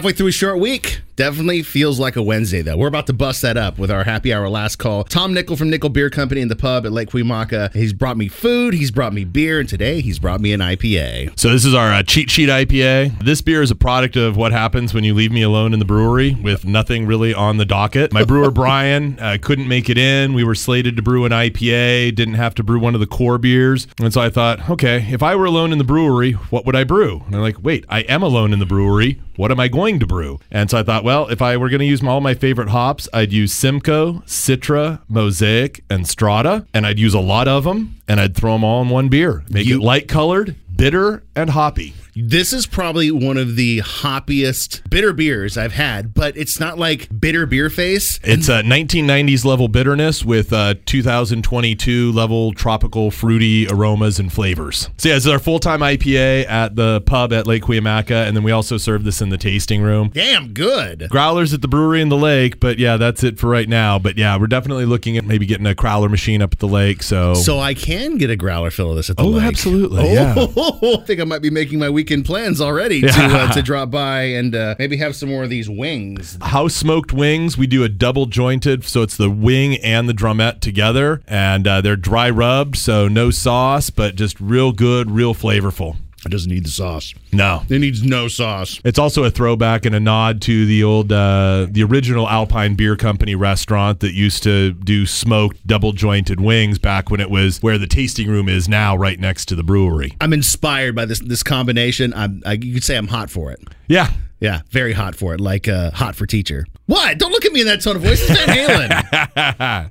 halfway through a short week. Definitely feels like a Wednesday, though. We're about to bust that up with our happy hour last call. Tom Nickel from Nickel Beer Company in the pub at Lake Cuyamaca. He's brought me food, he's brought me beer, and today he's brought me an IPA. So this is our uh, cheat sheet IPA. This beer is a product of what happens when you leave me alone in the brewery with nothing really on the docket. My brewer Brian uh, couldn't make it in. We were slated to brew an IPA, didn't have to brew one of the core beers, and so I thought, okay, if I were alone in the brewery, what would I brew? And I'm like, wait, I am alone in the brewery. What am I going to brew? And so I thought, well, if I were going to use all my favorite hops, I'd use Simcoe, Citra, Mosaic, and Strata, and I'd use a lot of them, and I'd throw them all in one beer. Make You- it light colored, bitter, and hoppy. This is probably one of the hoppiest bitter beers I've had, but it's not like bitter beer face. It's a 1990s level bitterness with uh, 2022 level tropical fruity aromas and flavors. So yeah, this is our full-time IPA at the pub at Lake Cuyamaca, and then we also serve this in the tasting room. Damn good. Growlers at the brewery in the lake, but yeah, that's it for right now. But yeah, we're definitely looking at maybe getting a crowler machine up at the lake. So, So I can get a growler fill of this at the Oh, lake. absolutely, Oh, yeah. I think I might be making my weekend plans already to uh, to drop by and uh, maybe have some more of these wings. house smoked wings, we do a double jointed, so it's the wing and the drumette together, and uh, they're dry rubbed, so no sauce, but just real good, real flavorful. It doesn't need the sauce. No. It needs no sauce. It's also a throwback and a nod to the old, uh, the original Alpine Beer Company restaurant that used to do smoked double jointed wings back when it was where the tasting room is now, right next to the brewery. I'm inspired by this this combination. I'm I, you could say I'm hot for it. Yeah. Yeah, very hot for it, like uh, hot for teacher. What? Don't look at me in that tone of voice. It's Van Halen.